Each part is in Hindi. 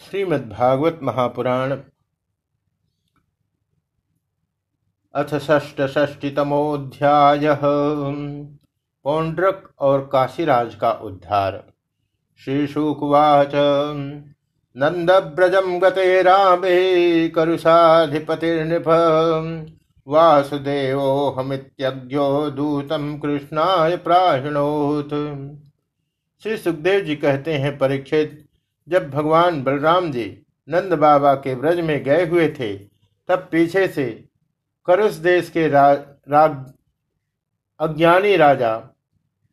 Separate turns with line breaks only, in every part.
श्रीमद्भागवत महापुराण अथ षष्टषष्टितमोऽध्याय पौंड्रक और काशीराज का उद्धार। श्रीशुकुवाच नंदव्रजम गते रामे करुषाधिपतिर्नृप वासुदेवोहमित्यज्ञो दूतम कृष्णाय प्राहिणोत श्री सुखदेव जी कहते हैं, परीक्षित जब भगवान बलराम जी नंद बाबा के व्रज में गए हुए थे तब पीछे से करुष देश के रा, राग अज्ञानी राजा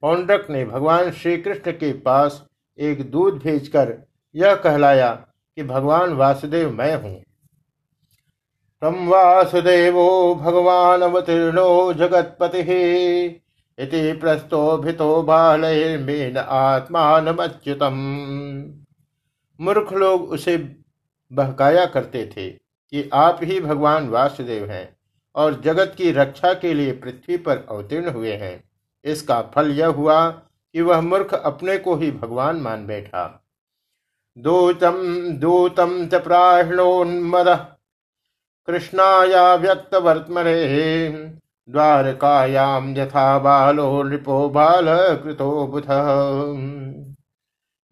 पौंडक ने भगवान श्री कृष्ण के पास एक दूध भेजकर यह कहलाया कि भगवान वासुदेव मैं हूँ। तम वासुदेवो भगवान अवतीर्णो जगतपति। इति प्रस्तोभितो बालैर्मेन आत्मानमच्युतम। मूर्ख लोग उसे बहकाया करते थे कि आप ही भगवान वासुदेव हैं और जगत की रक्षा के लिए पृथ्वी पर अवतीर्ण हुए हैं। इसका फल यह हुआ कि वह मूर्ख अपने को ही भगवान मान बैठा। दूतम दूतम च कृष्णाया व्यक्त वर्तमरे द्वारकायाम यथा बालो नृपो बाल कृतो बुध।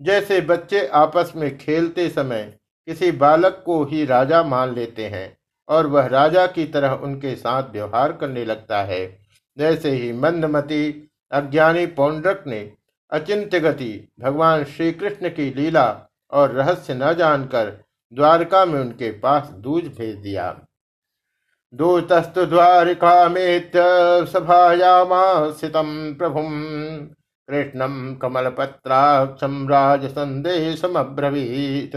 जैसे बच्चे आपस में खेलते समय किसी बालक को ही राजा मान लेते हैं और वह राजा की तरह उनके साथ व्यवहार करने लगता है। जैसे ही मंदमती अज्ञानी पौंड्रक ने अचिंत्य गति भगवान श्री कृष्ण की लीला और रहस्य न जानकर द्वारका में उनके पास दूज भेज दिया। दूतस्तु द्वारिका में सभायामा स्थितम प्रभुम। कृष्णम कमलपत्राक्षम राज संदेशमब्रवीत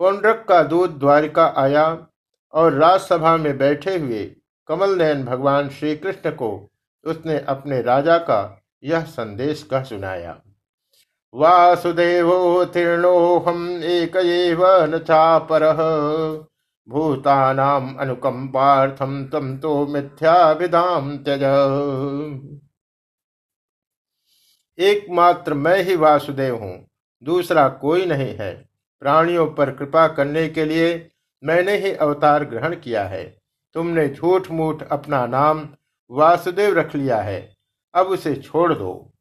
पौंड्रक का दूत द्वारिका आया और राजसभा में बैठे हुए कमल नयन भगवान श्री कृष्ण को उसने अपने राजा का यह संदेश कह सुनाया। वासुदेवोत्तीर्णोऽहम् एक न चापर, भूतानाम अनुकंपार्थम तम तो मिथ्याभिधाम त्यज। एकमात्र मैं ही वासुदेव हूँ, दूसरा कोई नहीं है। प्राणियों पर कृपा करने के लिए मैंने ही अवतार ग्रहण किया है। तुमने झूठ मूठ अपना नाम वासुदेव रख लिया है, अब उसे छोड़ दो।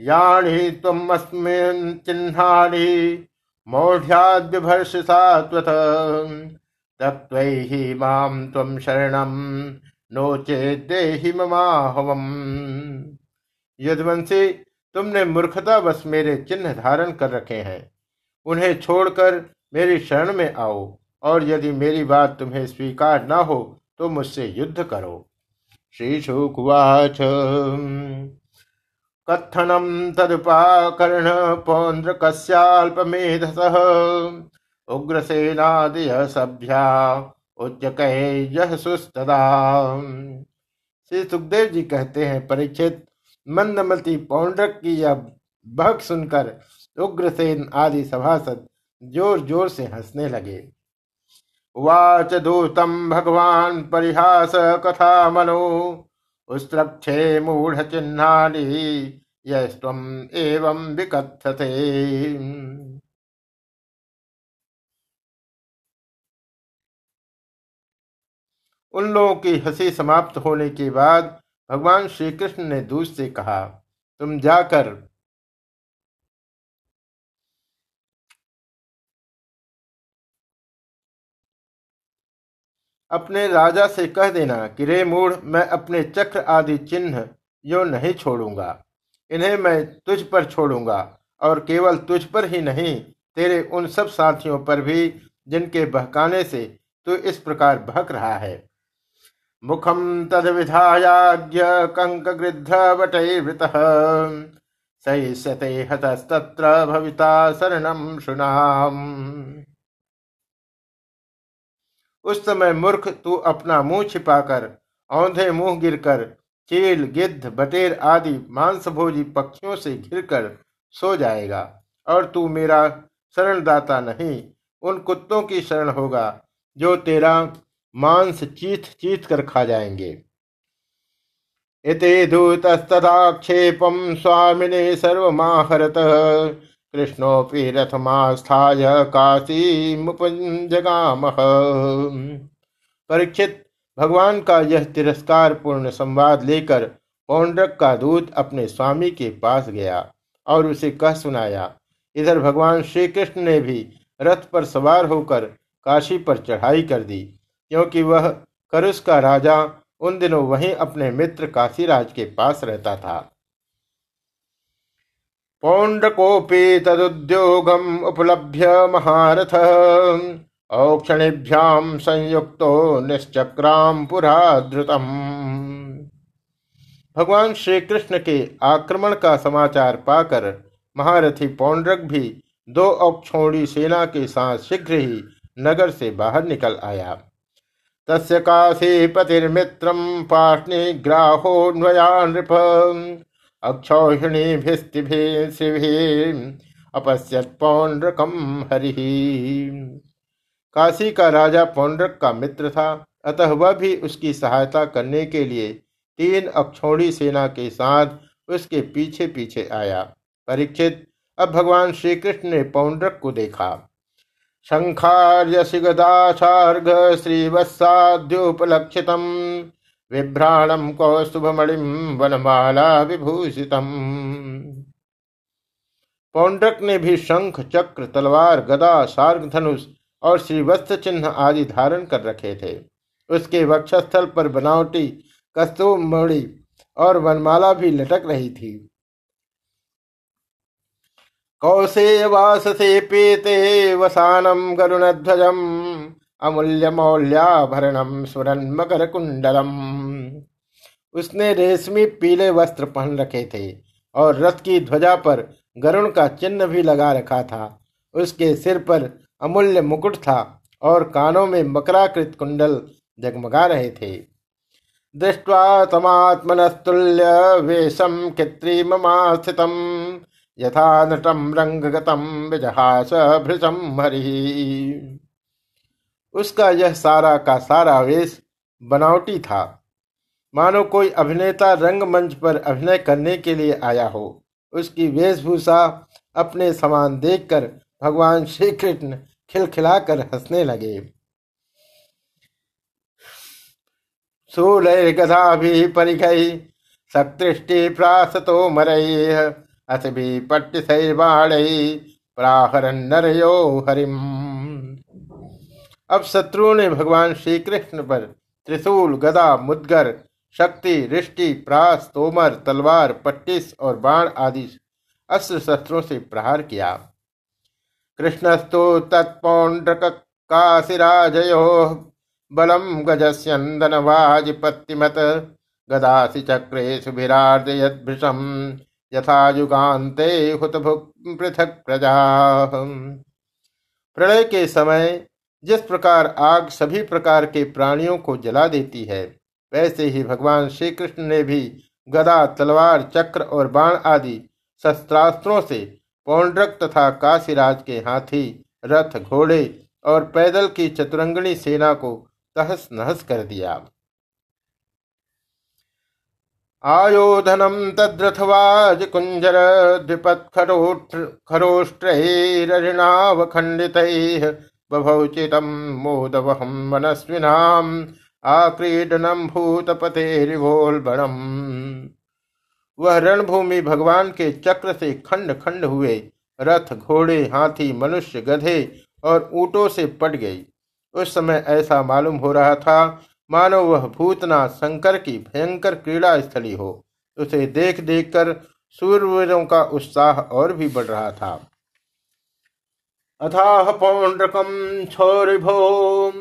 याणी तुम चिन्हानी मौढ़्याद्यभर्ष सात्वत माम शरणम नोचे देहि ममाहवम। यदवंशी तुमने मूर्खता बस मेरे चिन्ह धारण कर रखे हैं। उन्हें छोड़कर मेरी शरण में आओ, और यदि मेरी बात तुम्हें स्वीकार न हो तो मुझसे युद्ध करो। श्री शुकुवाच कथनम तदुपाकर्ण पौन्द्र कस्याल्पमेधस उग्रसेनादय सभ्या कहे सुस्तदा। श्री सुखदेव जी कहते हैं परीक्षित मंदमती पौंड्रक की यह बहक सुनकर उग्रसेन आदि सभासद ज़ोर ज़ोर से हंसने लगे। वाच दूतम भगवान परिहास कथा मनो उस्त्रक्षे मूढ़ चिन्हानी यम एवं विकथते। उन लोगों की हँसी समाप्त होने के बाद भगवान श्री कृष्ण ने दूत से कहा, तुम जाकर अपने राजा से कह देना कि, रे मूढ़, मैं अपने चक्र आदि चिन्ह यो नहीं छोड़ूँगा। इन्हें मैं तुझ पर छोड़ूँगा और केवल तुझ पर ही नहीं, तेरे उन सब साथियों पर भी जिनके बहकाने से तू इस प्रकार बहक रहा है। मुखम तद विधायाज्ञ कंक गृद्ध वटैवृत सहिष्यते हतस्तत्र भविता शरणम सुनाम उस समय मूर्ख तू अपना मुँह छिपाकर, औंधे मुँह गिरकर, चील, गिद्ध, बटेर आदि मांसभोजी पक्षियों से घिरकर सो जाएगा, और तू मेरा शरणदाता नहीं, उन कुत्तों की शरण होगा, जो तेरा मांस चीत चीत कर खा जाएँगे। इति दूतस्तथाक्षेपम स्वामिने सर्वमाहरत। कृष्णोपि रथमास्थाय काशी परीक्षित, भगवान का यह तिरस्कार पूर्ण संवाद लेकर पौंड्रक का दूत अपने स्वामी के पास गया और उसे कह सुनाया, इधर भगवान श्री कृष्ण ने भी रथ पर सवार होकर काशी पर चढ़ाई कर दी। क्योंकि वह करुष का राजा उन दिनों वहीं अपने मित्र काशीराज के पास रहता था। पौंड्रकोपी तदुद्योगम उपलभ्य महारथ। औक्षणिभ्याम संयुक्तो निश्चक्राम पुरा द्रुतम भगवान श्री कृष्ण के आक्रमण का समाचार पाकर महारथी पौंड्रक भी दो औक्षोणी सेना के साथ शीघ्र ही नगर से बाहर निकल आया। तस्य काशी पतिर्मित्र पाष्णिग्राहो नृप अपश्यत पौंड्रकम हरि। काशी का राजा पौंड्रक का मित्र था, अतः वह भी उसकी सहायता करने के लिए तीन अक्षौणी सेना के साथ उसके पीछे पीछे आया। परीक्षित, अब भगवान श्री कृष्ण ने पौंड्रक को देखा। शंखार्य गदाचार्घ श्रीवत्साद्योपलक्षित विभ्राणम कौस्तुभमणिम वनमाला विभूषितम पौंड्रक ने भी शंख, चक्र, तलवार, गदा सार्ग धनुष और श्रीवत्स चिन्ह आदि धारण कर रखे थे। उसके वक्षस्थल पर बनावटी कस्तुमणि और वनमाला भी लटक रही थी। कौशेयवास से पीते वसानम गरुणध्वजम अमूल्य मौल्याभरणम सुरन मकर कुंडलम उसने रेशमी पीले वस्त्र पहन रखे थे और रथ की ध्वजा पर गरुण का चिन्ह भी लगा रखा था। उसके सिर पर अमूल्य मुकुट था और कानों में मकराकृत कुंडल जगमगा रहे थे। दृष्ट्वा तमात्मनस्तुल्य वेशम कृत्रिममास्थितम। यथा नटम रंगगतम विजहास भृशम हरि। उसका यह सारा का सारा वेश बनावटी था। मानो कोई अभिनेता रंगमंच पर अभिनय करने के लिए आया हो, उसकी वेशभूषा अपने समान देखकर भगवान श्री कृष्ण खिलखिलाकर हंसने लगे। सूलय गधा भी परिघई सकृष्टि प्रासतो मरई अथ भी पट्ट प्राहरन नरयो हरिम। अब शत्रुओं ने भगवान श्री कृष्ण पर त्रिशूल, गदा, मुदगर, शक्ति, रिष्टि, प्रास, तोमर, तलवार, पट्टिस और बाण आदि अस्त्र शस्त्रों से प्रहार किया। कृष्णस्तु तत्पौंड्रक काशिराजयो बलम गजस्यन्दनवाजिपत्तिमत। गदासि चक्रेषु विरार्दयद्भृशम् यथा युगान्ते पृथक प्रजा। प्रलय के समय जिस प्रकार आग सभी प्रकार के प्राणियों को जला देती है, वैसे ही भगवान श्री कृष्ण ने भी गदा, तलवार, चक्र और बाण आदि शस्त्रास्त्रों से पौंड्रक तथा काशीराज के हाथी, रथ, घोड़े और पैदल की चतुरंगणी सेना को तहस नहस कर दिया। आयोधनम तद्रथवाज कुंजर द्विपत खरोष्ट्रैरणावखंडित बभौचितम मोदवहम मनस्विनाम आक्रीडनम भूतपतेरिवोलबणम। वह रणभूमि भगवान के चक्र से खंड खंड हुए, रथ, घोड़े, हाथी, मनुष्य, गधे और ऊंटों से पट गई। उस समय ऐसा मालूम हो रहा था मानो वह भूतना शंकर की भयंकर क्रीड़ा स्थली हो। उसे देख देख कर सूर्यवीरों का उत्साह और भी बढ़ रहा था। अथाह पौंड्रकम छोरिभो,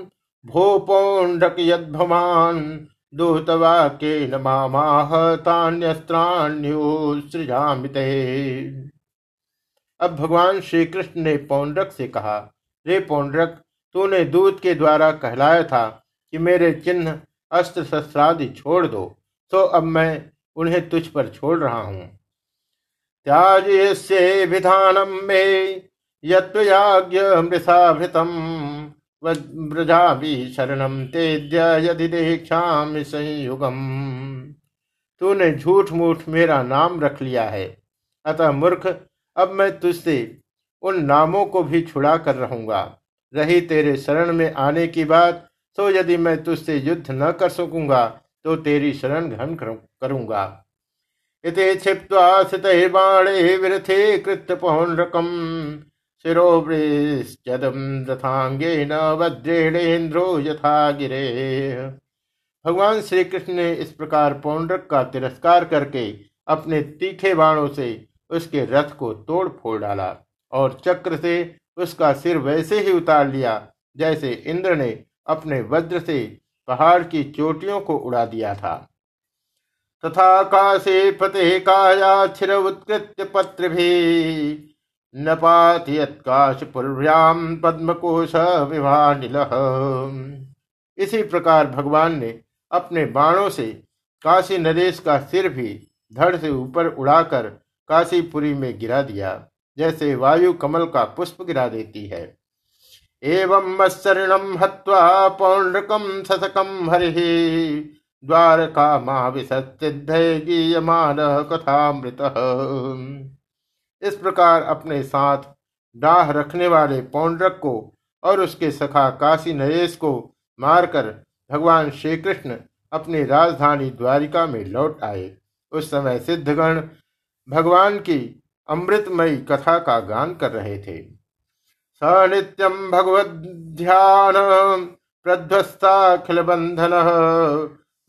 भो पौंड्रक यद्भमान दूतवाक्येन मामाह तान्यस्त्राण्युसृजामिते अब भगवान श्री कृष्ण ने पौंड्रक से कहा, रे पौंड्रक तूने दूत के द्वारा कहलाया था कि मेरे चिन्ह अस्त्र शस्त्रादि छोड़ दो तो अब मैं उन्हें तुझ पर छोड़ रहा हूँ। त्याज से विधानम यज्ञमृषाभृतम व्रजाभि शरणम तेद्य यदि संयुगम। तूने झूठ मूठ मेरा नाम रख लिया है। अतः मूर्ख, अब मैं तुझसे उन नामों को भी छुड़ा कर रहूँगा। रही तेरे शरण में आने की बात तो यदि मैं तुझसे युद्ध न कर सकूँगा तो तेरी शरण ग्रहण करूँगा। इति क्षिप्त्वा बाणे विरथे कृत्य पौनरकम शिरोवृश्चदम रथांगेन वज्रेणेन्द्रो यथा गिरे। भगवान श्री कृष्ण ने इस प्रकार पौंड्रक का तिरस्कार करके अपने तीखे बाणों से उसके रथ को तोड़ फोड़ डाला और चक्र से उसका सिर वैसे ही उतार लिया जैसे इंद्र ने अपने वज्र से पहाड़ की चोटियों को उड़ा दिया था। तथा काशे फतेह काया छिर उत्कृत्य पत्र भी। पद्मकोश विभानिल। इसी प्रकार भगवान ने अपने बाणों से काशी नरेश का सिर भी धड़ से ऊपर उड़ाकर काशीपुरी में गिरा दिया, जैसे वायु कमल का पुष्प गिरा देती है। एवं मत्सरणम हत्वा पौंड्रकम ससकम हरि। द्वारका गीयमान कथामृत। इस प्रकार अपने साथ डाह रखने वाले पौंड्रक को और उसके सखा काशी नरेश को मारकर भगवान श्री कृष्ण अपनी राजधानी द्वारिका में लौट आए। उस समय सिद्धगण भगवान की अमृतमयी कथा का गान कर रहे थे। स नित्यम भगवद ध्यान प्रध्वस्ताखिल बंधन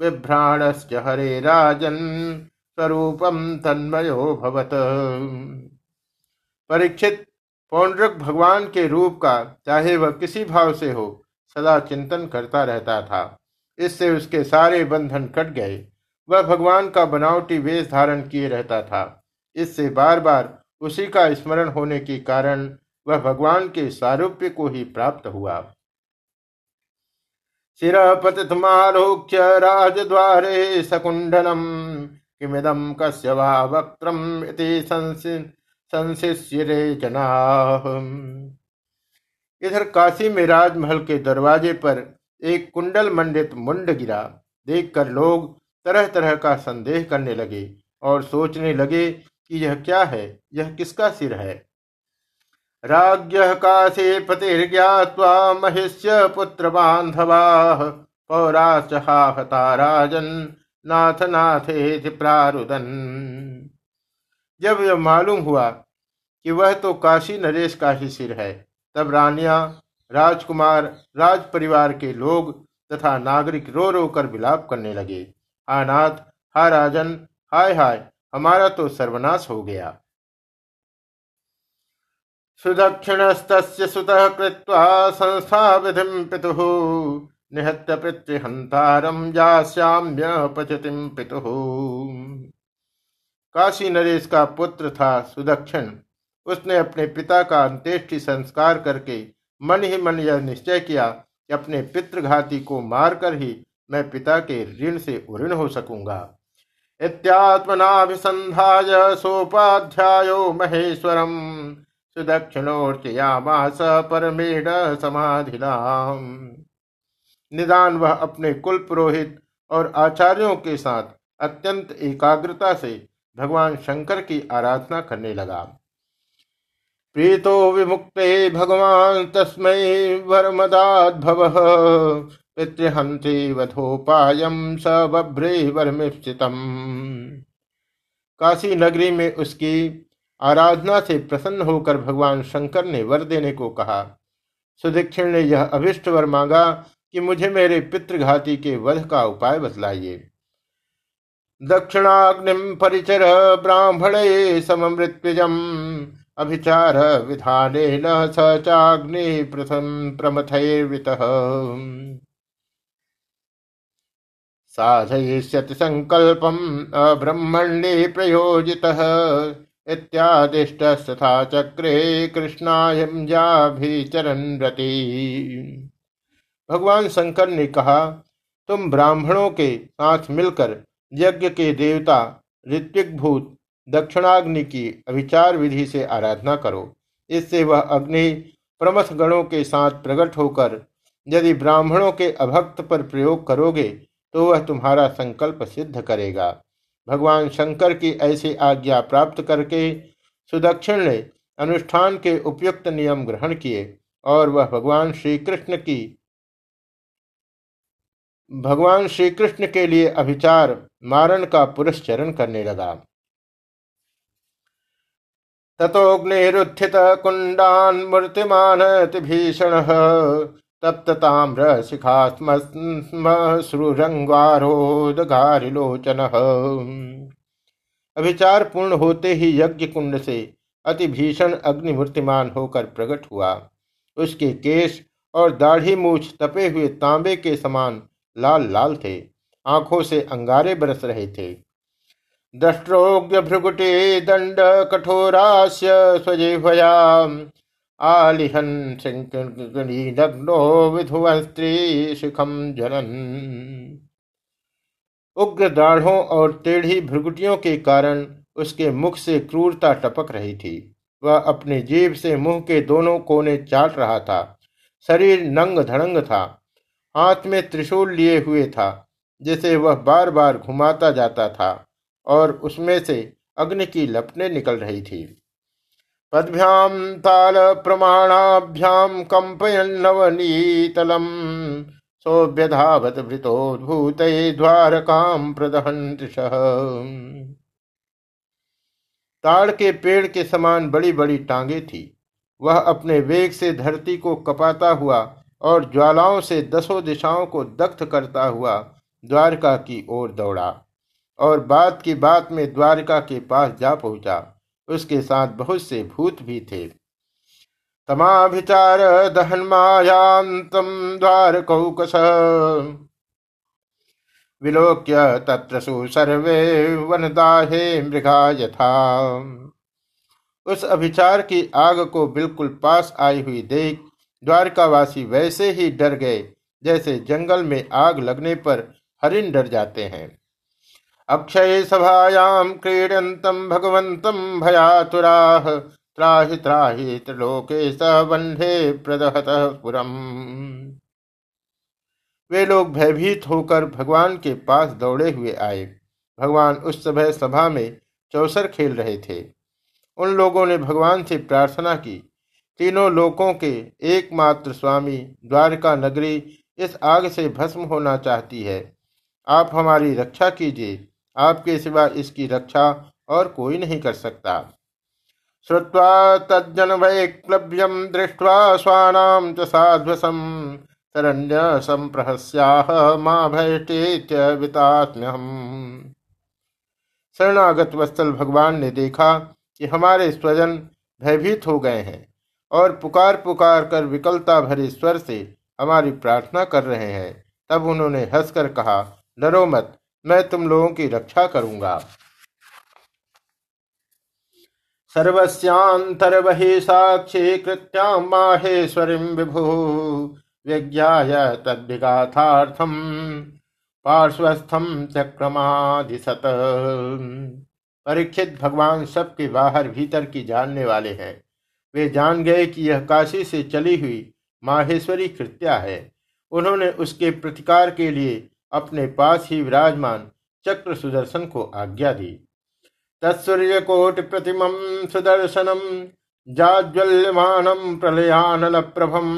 विभ्राणश्च हरे राजन स्वरूपम तन्मयो भवत। परीक्षित पौंड्रक भगवान के रूप का, चाहे वह किसी भाव से हो, सदा चिंतन करता रहता था। इससे उसके सारे बंधन कट गए। वह भगवान का बनावटी वेश धारण किए रहता था। इससे बार बार उसी का स्मरण होने के कारण वह भगवान के सारूप्य को ही प्राप्त हुआ। शिर पतितमालोक्य राजद्वारे सकुंडलम किमिदम कस्य वा वक्त्रम संशिष्य जना इधर काशी में राजमहल के दरवाजे पर एक कुंडल मंडित मुंड गिरा। देखकर लोग तरह तरह का संदेह करने लगे और सोचने लगे कि यह क्या है? यह किसका सिर है? राज्य काशे पतिर्ज्ञावा महिष्य पुत्र बांधवा पौराचहाहता राजन नाथ नाथे प्रारुदन। जब यह मालूम हुआ कि वह तो काशी नरेश का ही सिर है, तब रानिया, राजकुमार राज परिवार के लोग तथा नागरिक रो रो कर विलाप करने लगे। आनाथ, हा राजन, हाय हाय, हमारा तो सर्वनाश हो गया। सुदक्षिणस्त सुतः कृत्वा संस्था विधि पितु। निहत्य पितृहंतारम जास्याम्य पचतिम पितु। काशी नरेश का पुत्र था सुदक्षिण। उसने अपने पिता का अंत्येष्टि संस्कार करके मन ही मन यह निश्चय किया कि अपने पितृघाती को मारकर ही मैं पिता के ऋण से उऋण हो सकूँगा। इत्यात्मनाभिसंधाय सोपाध्यायो महेश्वरम। सुदक्षिणोर्चयामास परमेण समाधिलाम निदान वह अपने कुल पुरोहित और आचार्यों के साथ अत्यंत एकाग्रता से भगवान शंकर की आराधना करने लगा। प्रीतो विमुक्ते भगवान तस्मै वरमदाद्भव। पितृहंति वधोपायम स बभ्रे काशी नगरी में उसकी आराधना से प्रसन्न होकर भगवान शंकर ने वर देने को कहा। सुदीक्षिण ने यह अभिष्ट वर मांगा कि मुझे मेरे पितृघाती के वध का उपाय बतलाइए। दक्षिणाग्निम परिचर ब्राह्मण समृत्विजम अभिचार विधान स चाग्नि प्रथम प्रमथैर्वित। साधयिष्यति संकल्पम अब्रह्मण्ये प्रयोजितः। इत्यादिष्टस्तथा चक्रे कृष्णायम जाभिचरण रति। भगवान शंकर ने कहा, तुम ब्राह्मणों के साथ मिलकर यज्ञ के देवता ऋत्विक भूत दक्षिणाग्नि की अभिचार विधि से आराधना करो। इससे वह अग्नि प्रमथ गणों के साथ प्रकट होकर यदि ब्राह्मणों के अभक्त पर प्रयोग करोगे तो वह तुम्हारा संकल्प सिद्ध करेगा। भगवान शंकर की ऐसी आज्ञा प्राप्त करके सुदक्षिण ने अनुष्ठान के उपयुक्त नियम ग्रहण किए और वह भगवान श्री कृष्ण की भगवान श्री कृष्ण के लिए अभिचार मारण का पुरस्चरण करने लगा। तथोग्निरुत्थित कुंडान मूर्तिमान भीषण तप्त ताम्र शिखास्मश्रुरंगारोदगारिलोचन अभिचार पूर्ण होते ही यज्ञ कुंड से अति भीषण अग्निमूर्तिमान होकर प्रकट हुआ। उसके केश और दाढ़ी मूछ तपे हुए तांबे के समान लाल लाल थे। आँखों से अंगारे बरस रहे थे। दष्ट्रोग्य भ्रुकुटे दंड कठोरास्य स्वजिह्वया आलिहन नग्नो विधुवस्त्री शिखम जनन। उग्र दाढ़ों और टेढ़ी भ्रुकुटियों के कारण उसके मुख से क्रूरता टपक रही थी। वह अपने जीभ से मुँह के दोनों कोने चाट रहा था। शरीर नंग धड़ंग था। हाथ में त्रिशूल लिए हुए था, जिसे वह बार बार घुमाता जाता था और उसमें से अग्नि की लपटें निकल रही थी। पदभ्याम ताल प्रमाणाभ्याम कंपयन नवनीतलम सोभ्यधावत भृतोद्भूत द्वारकाम प्रदहन ताड़ के पेड़ के समान बड़ी बड़ी टांगे थी। वह अपने वेग से धरती को कपाता हुआ और ज्वालाओं से दसों दिशाओं को दग्ध करता हुआ द्वारका की ओर दौड़ा और बात की बात में द्वारका के पास जा पहुँचा। उसके साथ बहुत से भूत भी थे। तमाभिचार दहन मायांतम द्वार कौकस विलोक्य तत्रसु सर्वे वनदाहे मृगा यथा। उस अभिचार की आग को बिल्कुल पास आई हुई देख द्वारकावासी वैसे ही डर गए, जैसे जंगल में आग लगने पर हरिण डर जाते हैं। अक्षय सभायां क्रीडन्तम भगवंतम भयातुराह त्राहि त्राहि त्रिलोके स प्रदहत पुरम। वे लोग भयभीत होकर भगवान के पास दौड़े हुए आए। भगवान उस समय सभा में चौसर खेल रहे थे। उन लोगों ने भगवान से प्रार्थना की। तीनों लोकों के एकमात्र स्वामी द्वारका नगरी इस आग से भस्म होना चाहती है। आप हमारी रक्षा कीजिए। आपके सिवा इसकी रक्षा और कोई नहीं कर सकता। श्रुवा तज्जन वैक्लव्यम दृष्ट्वा स्वानाम च साध्वसम शरण्य संप्रहस्याह माँ भयटेत्यवितात्म्यहम शरणागत वत्सल भगवान ने देखा कि हमारे स्वजन भयभीत हो गए हैं और पुकार पुकार कर विकलता भरे स्वर से हमारी प्रार्थना कर रहे हैं। तब उन्होंने हंसकर कहा, डरो मत मैं तुम लोगों की रक्षा करूँगा। सर्वस्यांतर्वहि साक्षी कृत्याम माहेश्वरी विभु विज्ञाय तद्विगाथार्थम पार्श्वस्थम चक्रमाधिसत परीक्षित भगवान सबके बाहर भीतर की जानने वाले हैं। वे जान गए कि यह काशी से चली हुई माहेश्वरी कृत्या है। उन्होंने उसके प्रतिकार के लिए अपने पास ही विराजमान चक्र सुदर्शन को आज्ञा दी। तत्सूर्य कोटि प्रतिम सुदर्शनम जाज्वल्यमानम प्रलयानल प्रभम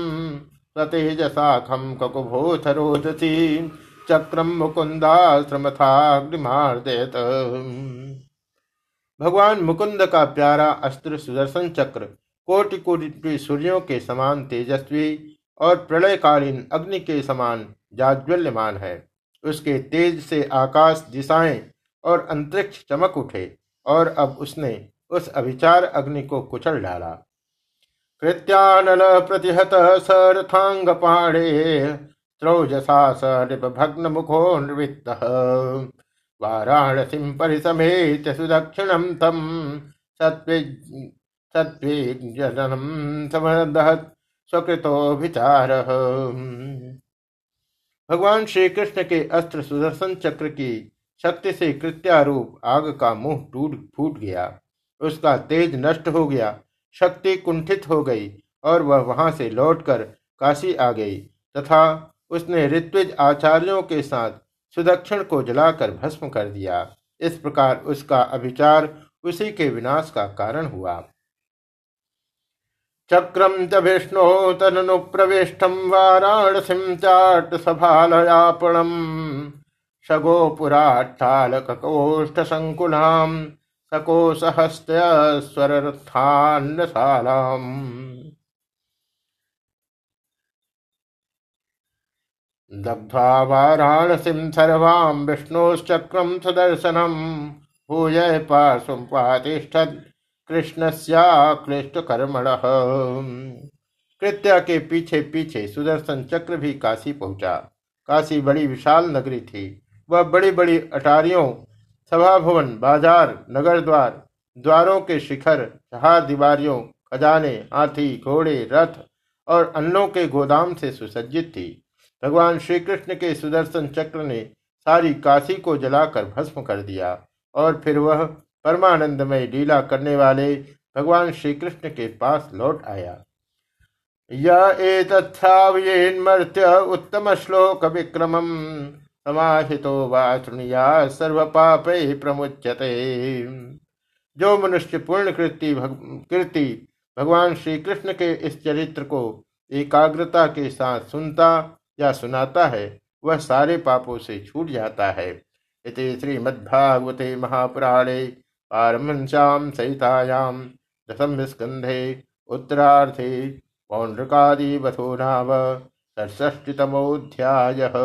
सतेजसाखम ककुभूथ रोदसी चक्रम मुकुंदाश्रमथाग्निमार्दयत भगवान मुकुंद का प्यारा अस्त्र सुदर्शन चक्र कोटि कोटि सूर्यों के समान तेजस्वी और प्रलयकालीन अग्नि के समान जाज्वल्यमान है। उसके तेज से आकाश दिशाएँ और अंतरिक्ष चमक उठे और अब उसने उस अभिचार अग्नि को कुचल डाला। कृत्यानल प्रतिहत सरथांग पाणे, त्रौजसा सभग्न मुखो नृवृत्त। वाराणसी परिसमेत सुदक्षिणम तम सत्विजनम समदहत स्वकृतो विचार भगवान श्री कृष्ण के अस्त्र सुदर्शन चक्र की शक्ति से कृत्यारूप आग का मुँह टूट फूट गया। उसका तेज नष्ट हो गया। शक्ति कुंठित हो गई और वह वहाँ से लौटकर काशी आ गई तथा उसने ऋत्विज आचार्यों के साथ सुदक्षिण को जलाकर भस्म कर दिया। इस प्रकार उसका अभिचार उसी के विनाश का कारण हुआ। चक्रम च विष्णु तनु प्रविष्टम वाराणसीम चाट सभालयापणम। सगोपुराट्टालकोष्ठ संकुलाम सकोसहस्त्यस्वरथान्नशालाम् दग्ध्वा वाराणसीं सर्वां विष्णोश्चक्रं सुदर्शनम् भूय पार्श्वं पातिष्ठत्। कृष्णस्याक्लिष्टकर्मणः कृत्या के पीछे पीछे सुदर्शन चक्र भी काशी पहुँचा। काशी बड़ी विशाल नगरी थी। वह बड़ी बड़ी अटारियों सभा भवन बाज़ार, नगर द्वार, द्वारों के शिखर, चहार दीवारियों, खजाने, हाथी, घोड़े, रथ और अन्नों के गोदाम से सुसज्जित थी। भगवान श्री कृष्ण के सुदर्शन चक्र ने सारी काशी को जलाकर भस्म कर दिया और फिर वह परमानंदमय लीला करने वाले भगवान श्री कृष्ण के पास लौट आया। यथावयेन्मर्त्य उत्तम श्लोक विक्रम समाहितो वा शृणुया सर्व पाप प्रमुच्यते। जो मनुष्य पूर्ण कृति भग, कृति भगवान श्री कृष्ण के इस चरित्र को एकाग्रता के साथ सुनता या सुनाता है वह सारे पापों से छूट जाता है। इति श्रीमद्भागवते महापुराणे पारमश्याम सहितायाम दशम स्कंधे उत्तरार्थे पौंड्रकादि वथो नाम षष्टितमोऽध्यायः